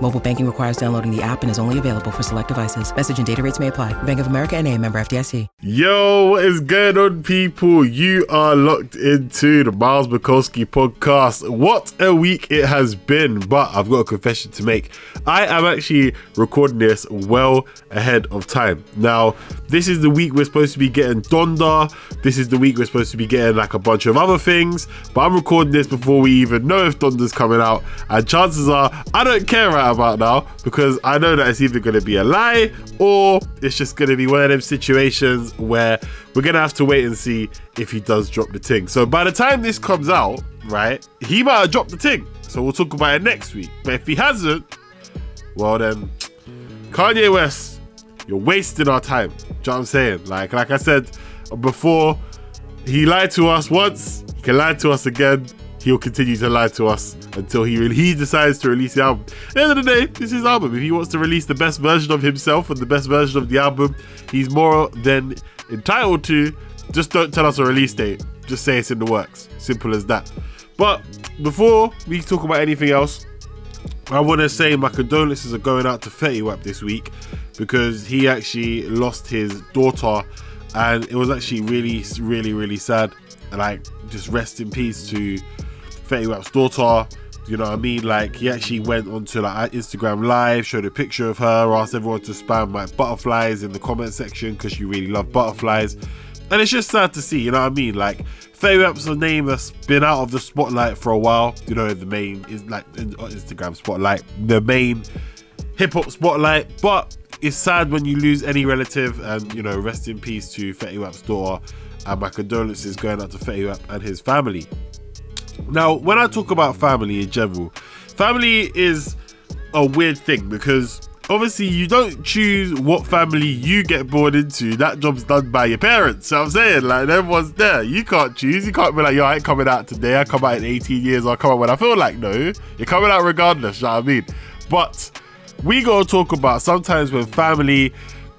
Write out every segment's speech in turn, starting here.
Mobile banking requires downloading the app and is only available for select devices. Message and data rates may apply. Bank of America and a member FDIC. Yo, what is going on, people? You are locked into the Myles Bukowski podcast. What a week it has been, but I've got a confession to make. I am actually recording this well ahead of time. Now, this is the week we're supposed to be getting Donda. This is the week we're supposed to be getting like a bunch of other things, but I'm recording this before we even know if Donda's coming out. And chances are, I don't care right about now because I know that it's either going to be a lie or it's just going to be one of them situations where we're going to have to wait and see if he does drop the thing. So by the time this comes out, right, he might have dropped the thing. So we'll talk about it next week. But if he hasn't, well then, Kanye West, you're wasting our time. Do you know what I'm saying? Like, like I said before, he lied to us once, he can lie to us again he'll continue to lie to us until he re- he decides to release the album. At the end of the day, this is his album. If he wants to release the best version of himself and the best version of the album, he's more than entitled to. Just don't tell us a release date. Just say it's in the works. Simple as that. But before we talk about anything else, I want to say my condolences are going out to Fetty Wap this week because he actually lost his daughter and it was actually really, really, really sad. Like, just rest in peace to Fetty Wap's daughter. You know what I mean? Like he actually went onto like Instagram Live, showed a picture of her, asked everyone to spam like butterflies in the comment section because you really love butterflies. And it's just sad to see, you know what I mean? Like Fetty Wap's a name that's been out of the spotlight for a while. You know, the main is like uh, Instagram spotlight, the main hip hop spotlight. But it's sad when you lose any relative, and you know, rest in peace to Fetty Wap's daughter. And my condolences going out to Fetty Wap and his family. Now, when I talk about family in general, family is a weird thing because obviously you don't choose what family you get born into. That job's done by your parents. So I'm saying, like, everyone's there. You can't choose. You can't be like, yo, I ain't coming out today. I come out in 18 years. I'll come out when I feel like. No, you're coming out regardless. You know what I mean? But we gotta talk about sometimes when family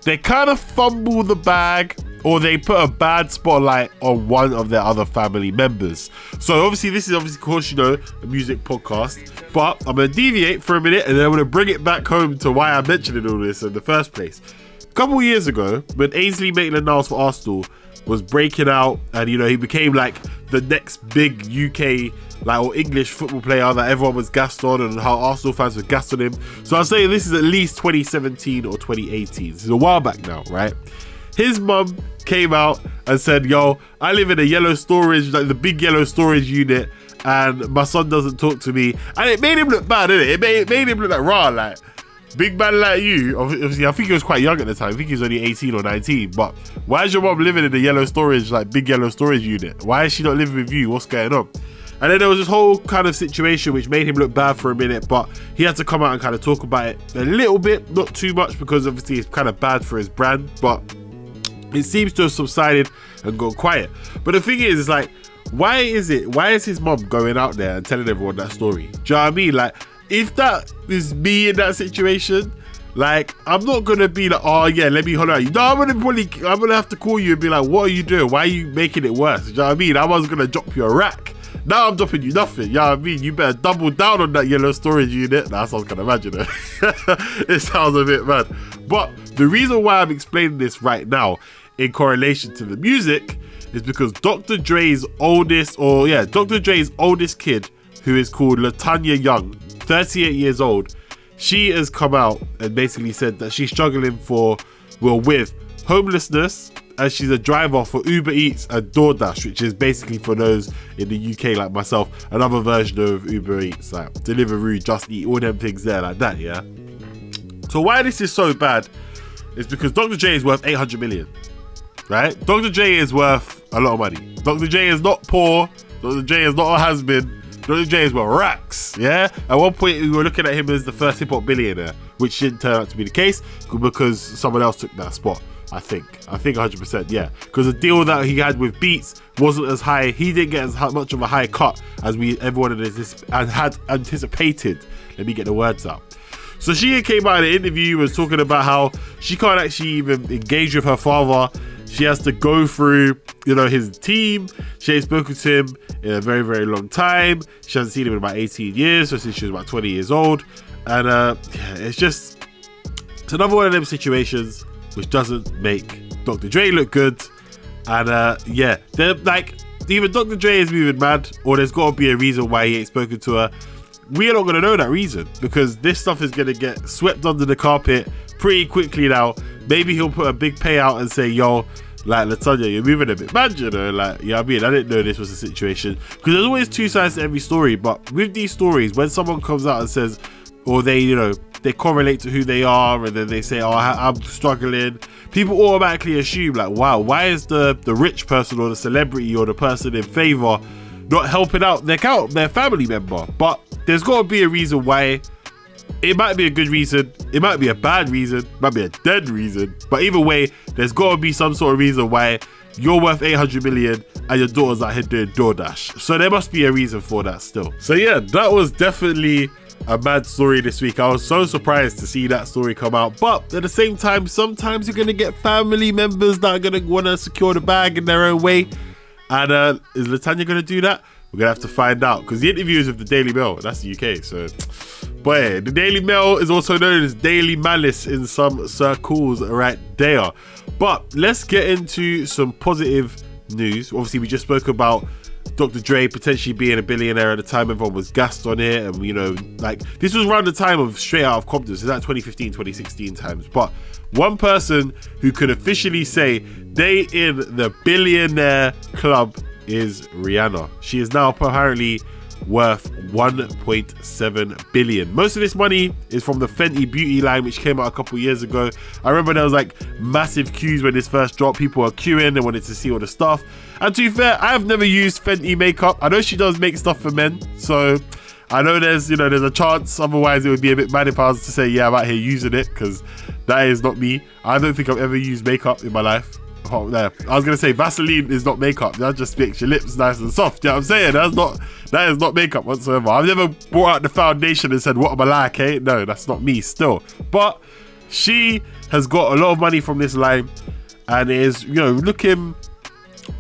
they kind of fumble the bag or they put a bad spotlight on one of their other family members. So obviously, this is obviously, of course, you know, a music podcast. But I'm gonna deviate for a minute, and then I'm gonna bring it back home to why I'm mentioning all this in the first place. A couple years ago, when Ainsley Maitland-Niles for Arsenal was breaking out, and you know, he became like the next big UK like or English football player that everyone was gassed on and how Arsenal fans were gassed on him. So I'll say this is at least 2017 or 2018. This is a while back now, right? His mum came out and said, Yo, I live in a yellow storage, like the big yellow storage unit, and my son doesn't talk to me. And it made him look bad, didn't it? It made, it made him look like raw, like big man like you. Obviously, I think he was quite young at the time. I think he was only 18 or 19. But why is your mom living in the yellow storage, like big yellow storage unit? Why is she not living with you? What's going on? And then there was this whole kind of situation which made him look bad for a minute, but he had to come out and kind of talk about it a little bit, not too much, because obviously it's kind of bad for his brand. But it seems to have subsided and gone quiet. But the thing is, it's like, why is it? Why is his mom going out there and telling everyone that story? Do you know what I mean? Like, if that is me in that situation, like, I'm not gonna be like, oh yeah, let me hold at you. No, I'm gonna probably, I'm gonna have to call you and be like, what are you doing? Why are you making it worse? You know what I mean? I was gonna drop you a rack. Now I'm dropping you nothing. You know what I mean? You better double down on that yellow storage unit. That's what I was gonna imagine. it sounds a bit mad. But the reason why I'm explaining this right now in correlation to the music is because Dr. Dre's oldest, or yeah, Dr. Dre's oldest kid, who is called Latanya Young, 38 years old, she has come out and basically said that she's struggling for, well, with homelessness as she's a driver for Uber Eats and DoorDash, which is basically for those in the UK like myself, another version of Uber Eats, like Deliveroo, Just Eat, all them things there like that, yeah. So why this is so bad is because Dr. Dre is worth 800 million, right? Dr. Dre is worth a lot of money. Dr. Dre is not poor. Dr. Dre is not a has been. Dr. Dre is worth racks, yeah? At one point, we were looking at him as the first hip hop billionaire, which didn't turn out to be the case because someone else took that spot. I think. I think 100%, yeah. Because the deal that he had with Beats wasn't as high. He didn't get as much of a high cut as we everyone had, anticipated. Let me get the words out. So she came out in an interview was talking about how she can't actually even engage with her father. She has to go through, you know, his team. She ain't spoken to him in a very, very long time. She hasn't seen him in about 18 years, so since she was about 20 years old. And uh, yeah, it's just it's another one of them situations which doesn't make Dr. Dre look good. And uh, yeah, they're like either Dr. Dre is moving mad, or there's got to be a reason why he ain't spoken to her we are not going to know that reason because this stuff is going to get swept under the carpet pretty quickly now. Maybe he'll put a big payout and say, yo, like Latanya, you're moving a bit mad, you know, like, yeah, I mean, I didn't know this was a situation because there's always two sides to every story. But with these stories, when someone comes out and says, or they, you know, they correlate to who they are, and then they say, "Oh, I'm struggling." People automatically assume, like, "Wow, why is the the rich person or the celebrity or the person in favor not helping out their count, their family member?" But there's got to be a reason why. It might be a good reason, it might be a bad reason, might be a dead reason, but either way, there's got to be some sort of reason why you're worth 800 million and your daughter's out here doing DoorDash. So there must be a reason for that still. So yeah, that was definitely a mad story this week. I was so surprised to see that story come out. But at the same time, sometimes you're gonna get family members that are gonna wanna secure the bag in their own way. And uh, is Latanya gonna do that? We're gonna have to find out because the interview is with the Daily Mail. That's the UK. So, boy, the Daily Mail is also known as Daily Malice in some circles right there. But let's get into some positive news. Obviously, we just spoke about Dr. Dre potentially being a billionaire at the time everyone was gassed on it. And, you know, like this was around the time of Straight Out of Compton. So that 2015, 2016 times. But one person who could officially say they in the billionaire club is Rihanna. She is now apparently worth 1.7 billion. Most of this money is from the Fenty Beauty line, which came out a couple years ago. I remember there was like massive queues when this first dropped. People were queuing, they wanted to see all the stuff. And to be fair, I've never used Fenty makeup. I know she does make stuff for men, so I know there's you know there's a chance. Otherwise, it would be a bit mad if I was to say yeah I'm out here using it because that is not me. I don't think I've ever used makeup in my life. Oh. I was gonna say Vaseline is not makeup. That just makes your lips nice and soft. You know what I'm saying? That's not that is not makeup whatsoever. I've never brought out the foundation and said, What am I like? Eh? No, that's not me still. But she has got a lot of money from this line and is, you know, looking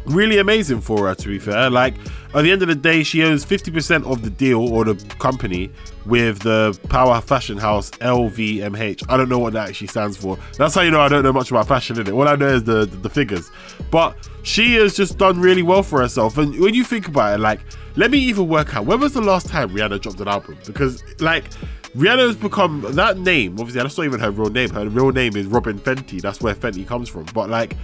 really amazing for her to be fair. Like at the end of the day, she owns 50% of the deal or the company with the power fashion house LVMH. I don't know what that actually stands for. That's how you know I don't know much about fashion in it. All I know is the, the, the figures. But she has just done really well for herself. And when you think about it, like, let me even work out when was the last time Rihanna dropped an album? Because like Rihanna has become that name. Obviously, that's not even her real name. Her real name is Robyn Fenty. That's where Fenty comes from. But like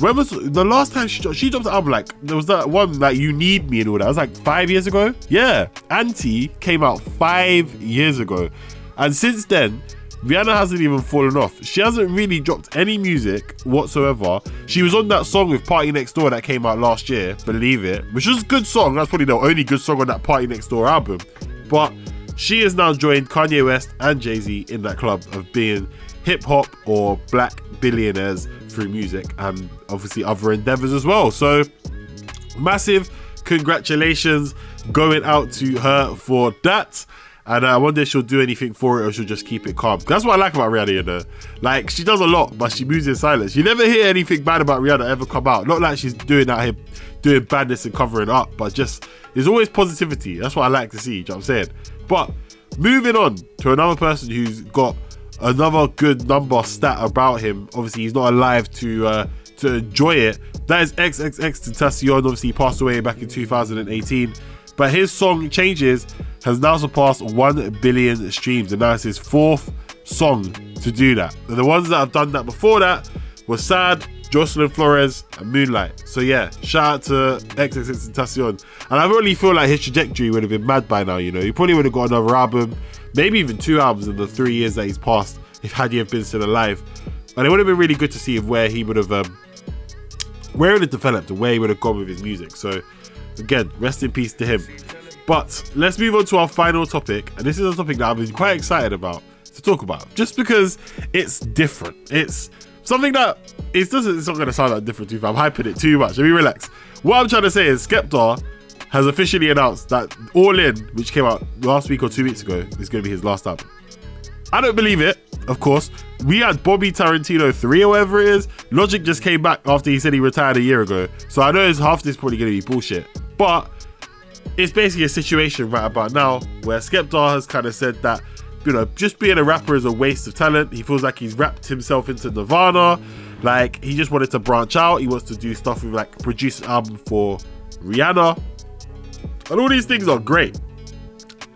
when was the last time she dropped, she dropped the album? Like there was that one like "You Need Me" and all that. It was like five years ago. Yeah, Anti came out five years ago, and since then, Rihanna hasn't even fallen off. She hasn't really dropped any music whatsoever. She was on that song with PartyNextDoor that came out last year, believe it, which was a good song. That's probably the only good song on that PartyNextDoor album. But she has now joined Kanye West and Jay Z in that club of being hip hop or black billionaires through music and obviously other endeavors as well. So, massive congratulations going out to her for that. And uh, I wonder if she'll do anything for it or she'll just keep it calm. That's what I like about Rihanna, you know. Like, she does a lot, but she moves in silence. You never hear anything bad about Rihanna ever come out. Not like she's doing that here, doing badness and covering up, but just there's always positivity. That's what I like to see, you know what I'm saying? But moving on to another person who's got another good number stat about him. Obviously, he's not alive to uh, to enjoy it. That is XXXTentacion. Obviously, he passed away back in 2018. But his song Changes has now surpassed 1 billion streams, and it's his fourth song to do that. And the ones that have done that before that were Sad, Jocelyn Flores, and Moonlight. So yeah, shout out to XXXTentacion. And I really feel like his trajectory would have been mad by now, you know. He probably would have got another album, maybe even two albums in the three years that he's passed, if had he have been still alive. And it would have been really good to see where he would have um, where it had developed and where he would have gone with his music. So again, rest in peace to him. But let's move on to our final topic, and this is a topic that I've been quite excited about to talk about, just because it's different. It's something that it doesn't. It's not to sound that different to you. I'm hyping it too much. Let me relax. What I'm trying to say is Skepta has officially announced that All In, which came out last week or two weeks ago, is to be his last album. I don't believe it, of course. We had Bobby Tarantino 3 or whatever it is. Logic just came back after he said he retired a year ago. So I know it's half this probably to be bullshit. But it's basically a situation right about now where Skepta has kind of said that, you know, just being a rapper is a waste of talent. He feels like he's wrapped himself into Nirvana. Like, he just wanted to branch out. He wants to do stuff with, like, produce an album for Rihanna. And all these things are great.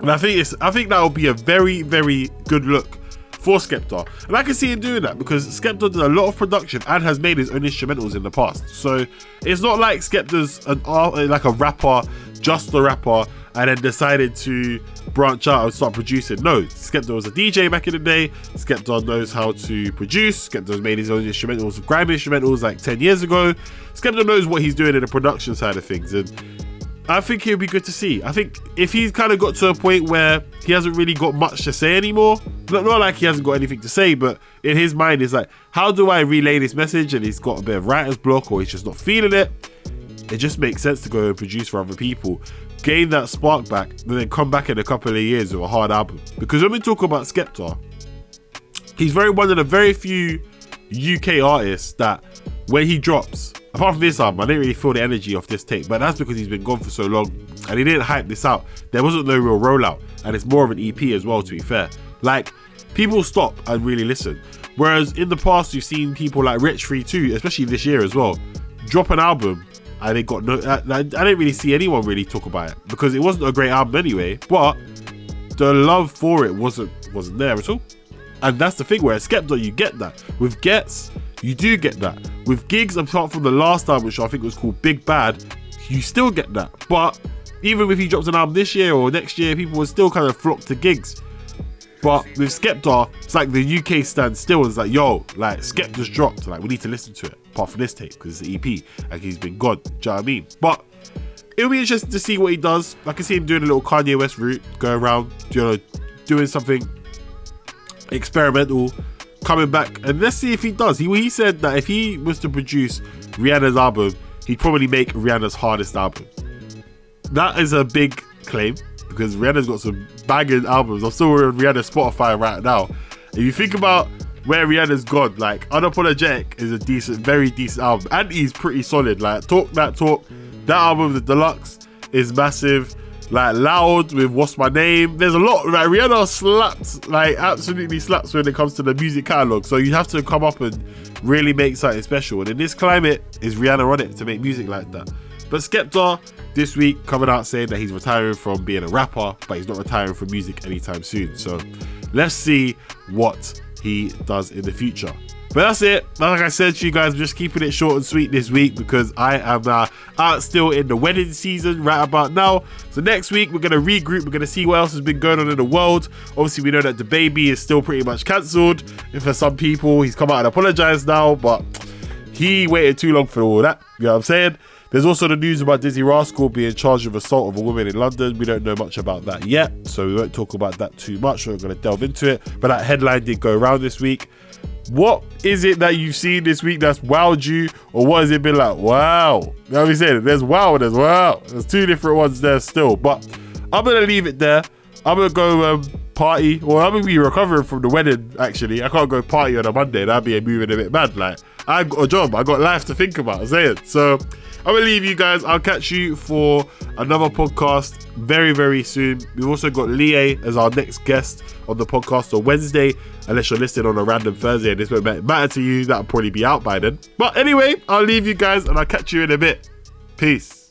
And I think it's I think that will be a very, very good look for Skepta. And I can see him doing that because Skepta did a lot of production and has made his own instrumentals in the past. So it's not like Skepta's an like a rapper, just a rapper, and then decided to branch out and start producing. No, Skepta was a DJ back in the day. Skepta knows how to produce. Skepta's made his own instrumentals, grime instrumentals like 10 years ago. Skepta knows what he's doing in the production side of things. And I think it would be good to see. I think if he's kind of got to a point where he hasn't really got much to say anymore, not, not like he hasn't got anything to say, but in his mind, it's like, how do I relay this message? And he's got a bit of writer's block or he's just not feeling it. It just makes sense to go and produce for other people, gain that spark back, then come back in a couple of years with a hard album. Because when we talk about Skepta, he's very one of the very few UK artists that when he drops, apart from this album, I didn't really feel the energy of this tape, but that's because he's been gone for so long and he didn't hype this out. There wasn't no real rollout, and it's more of an EP as well, to be fair. Like, people stop and really listen. Whereas in the past, you've seen people like Rich Free too, especially this year as well, drop an album and they got no. I, I didn't really see anyone really talk about it because it wasn't a great album anyway, but the love for it wasn't wasn't there at all. And that's the thing where Skepta you get that. With Giggs, you do get that. With Giggs, apart from the last album, which I think was called Big Bad, you still get that. But even if he drops an album this year or next year, people will still kind of flock to gigs. But with Skepta, it's like the UK stands still. It's like, yo, like Skepta's dropped. Like we need to listen to it. Apart from this tape, because it's an EP. Like he's been gone. Do you know what I mean? But it'll be interesting to see what he does. I can see him doing a little Kanye West route, go around, you know, doing something experimental, coming back, and let's see if he does. He he said that if he was to produce Rihanna's album, he'd probably make Rihanna's hardest album. That is a big claim because Rihanna's got some banging albums. I'm still on Rihanna's Spotify right now. If you think about where Rihanna's gone, like Unapologetic is a decent, very decent album, and he's pretty solid. Like Talk That Talk, that album, the deluxe, is massive. Like loud with what's my name. There's a lot like rihanna slaps like absolutely slaps when it comes to the music catalog so you have to come up and really make something special. And in this climate is rihanna on it to make music like that. But skepta this week coming out saying that he's retiring from being a rapper but he's not retiring from music anytime soon. So let's see what he does in the future but that's it. Like I said to you guys, I'm just keeping it short and sweet this week because I am uh, out still in the wedding season right about now. So next week we're gonna regroup. We're gonna see what else has been going on in the world. Obviously, we know that DaBaby is still pretty much cancelled. And for some people, he's come out and apologized now, but he waited too long for all that. You know what I'm saying? There's also the news about Dizzee Rascal being charged with assault of a woman in London. We don't know much about that yet, so we won't talk about that too much. We're going to delve into it. But that headline did go around this week. What is it that you've seen this week that's wowed you, or what has it been like? Wow, you know what we said. There's wow and there's wow. There's two different ones there still, but I'm gonna leave it there. I'm gonna go um, party, or I'm gonna be recovering from the wedding. Actually, I can't go party on a Monday. That'd be a moving a bit mad. Like I've got a job, I got life to think about. Say it. So I'm gonna leave you guys. I'll catch you for another podcast very, very soon. We've also got Lie as our next guest on the podcast on Wednesday. Unless you're listening on a random Thursday and this won't matter to you, that'll probably be out by then. But anyway, I'll leave you guys and I'll catch you in a bit. Peace.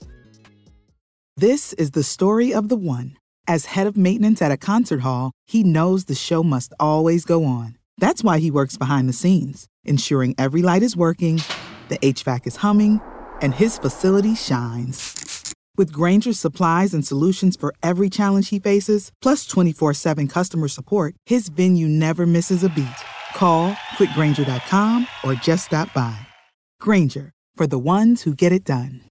This is the story of the one. As head of maintenance at a concert hall, he knows the show must always go on. That's why he works behind the scenes, ensuring every light is working the HVAC is humming, and his facility shines. With Grainger's supplies and solutions for every challenge he faces, plus 24 7 customer support, his venue never misses a beat. Call quickgranger.com or just stop by. Granger, for the ones who get it done.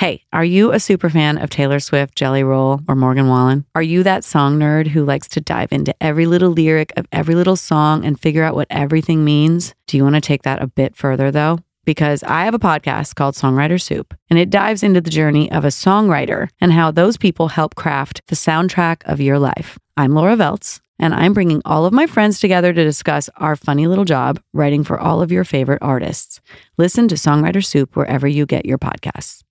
Hey, are you a super fan of Taylor Swift, Jelly Roll, or Morgan Wallen? Are you that song nerd who likes to dive into every little lyric of every little song and figure out what everything means? Do you want to take that a bit further though? Because I have a podcast called Songwriter Soup, and it dives into the journey of a songwriter and how those people help craft the soundtrack of your life. I'm Laura Veltz, and I'm bringing all of my friends together to discuss our funny little job writing for all of your favorite artists. Listen to Songwriter Soup wherever you get your podcasts.